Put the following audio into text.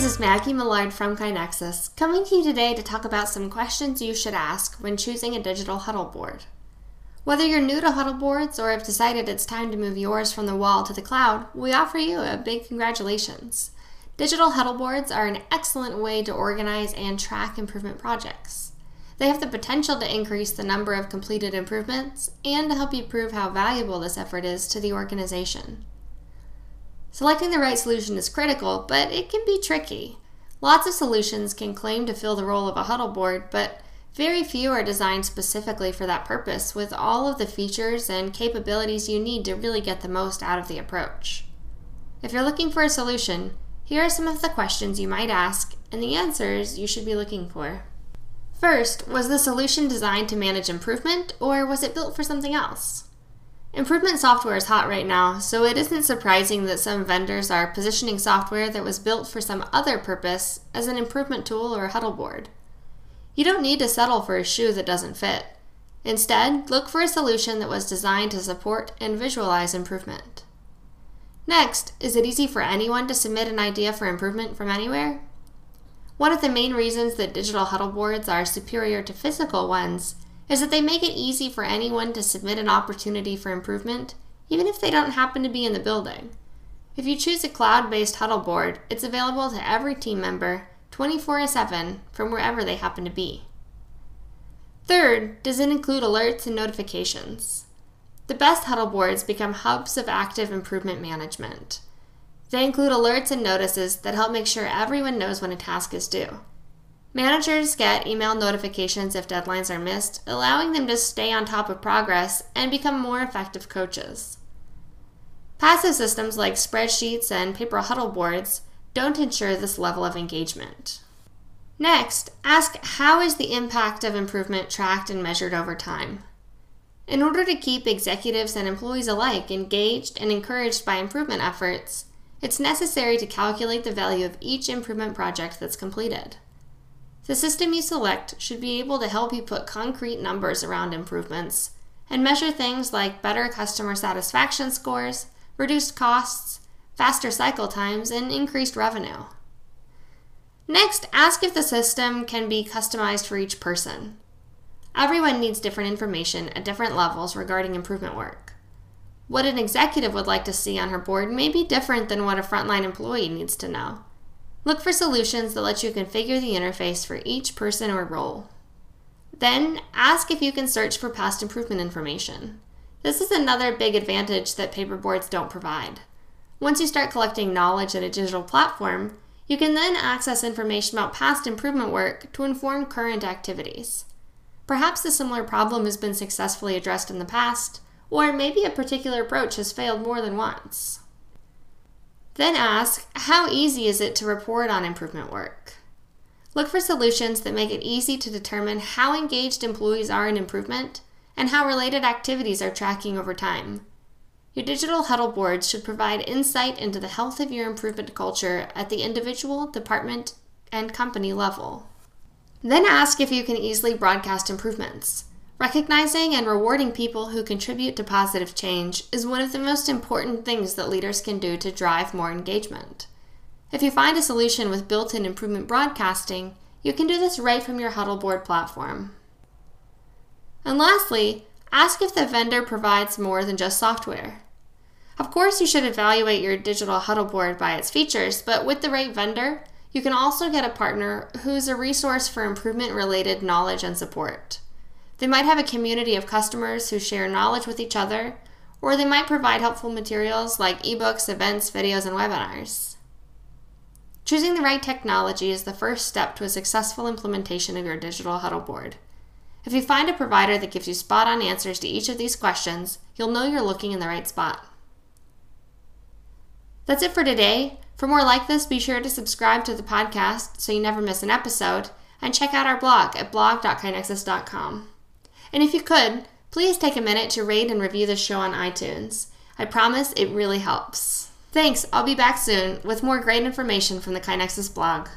This is Maggie Millard from KaiNexus, coming to you today to talk about some questions you should ask when choosing a digital huddle board. Whether you're new to huddle boards or have decided it's time to move yours from the wall to the cloud, we offer you a big congratulations. Digital huddle boards are an excellent way to organize and track improvement projects. They have the potential to increase the number of completed improvements and to help you prove how valuable this effort is to the organization. Selecting the right solution is critical, but it can be tricky. Lots of solutions can claim to fill the role of a huddle board, but very few are designed specifically for that purpose, with all of the features and capabilities you need to really get the most out of the approach. If you're looking for a solution, here are some of the questions you might ask and the answers you should be looking for. First, was the solution designed to manage improvement, or was it built for something else? Improvement software is hot right now, so it isn't surprising that some vendors are positioning software that was built for some other purpose as an improvement tool or huddle board. You don't need to settle for a shoe that doesn't fit. Instead, look for a solution that was designed to support and visualize improvement. Next, is it easy for anyone to submit an idea for improvement from anywhere? One of the main reasons that digital huddle boards are superior to physical ones is that they make it easy for anyone to submit an opportunity for improvement, even if they don't happen to be in the building. If you choose a cloud based huddle board, it's available to every team member 24 7 from wherever they happen to be. Third, does it include alerts and notifications? The best huddle boards become hubs of active improvement management. They include alerts and notices that help make sure everyone knows when a task is due. Managers get email notifications if deadlines are missed, allowing them to stay on top of progress and become more effective coaches. Passive systems like spreadsheets and paper huddle boards don't ensure this level of engagement. Next, ask how is the impact of improvement tracked and measured over time? In order to keep executives and employees alike engaged and encouraged by improvement efforts, it's necessary to calculate the value of each improvement project that's completed. The system you select should be able to help you put concrete numbers around improvements and measure things like better customer satisfaction scores, reduced costs, faster cycle times, and increased revenue. Next, ask if the system can be customized for each person. Everyone needs different information at different levels regarding improvement work. What an executive would like to see on her board may be different than what a frontline employee needs to know. Look for solutions that let you configure the interface for each person or role. Then, ask if you can search for past improvement information. This is another big advantage that paperboards don't provide. Once you start collecting knowledge in a digital platform, you can then access information about past improvement work to inform current activities. Perhaps a similar problem has been successfully addressed in the past, or maybe a particular approach has failed more than once. Then ask, how easy is it to report on improvement work? Look for solutions that make it easy to determine how engaged employees are in improvement and how related activities are tracking over time. Your digital huddle boards should provide insight into the health of your improvement culture at the individual, department, and company level. Then ask if you can easily broadcast improvements. Recognizing and rewarding people who contribute to positive change is one of the most important things that leaders can do to drive more engagement. If you find a solution with built in improvement broadcasting, you can do this right from your Huddleboard platform. And lastly, ask if the vendor provides more than just software. Of course, you should evaluate your digital Huddleboard by its features, but with the right vendor, you can also get a partner who's a resource for improvement related knowledge and support. They might have a community of customers who share knowledge with each other, or they might provide helpful materials like ebooks, events, videos, and webinars. Choosing the right technology is the first step to a successful implementation of your digital huddle board. If you find a provider that gives you spot on answers to each of these questions, you'll know you're looking in the right spot. That's it for today. For more like this, be sure to subscribe to the podcast so you never miss an episode, and check out our blog at blog.kainexus.com. And if you could, please take a minute to rate and review the show on iTunes. I promise it really helps. Thanks, I'll be back soon with more great information from the KaiNexus blog.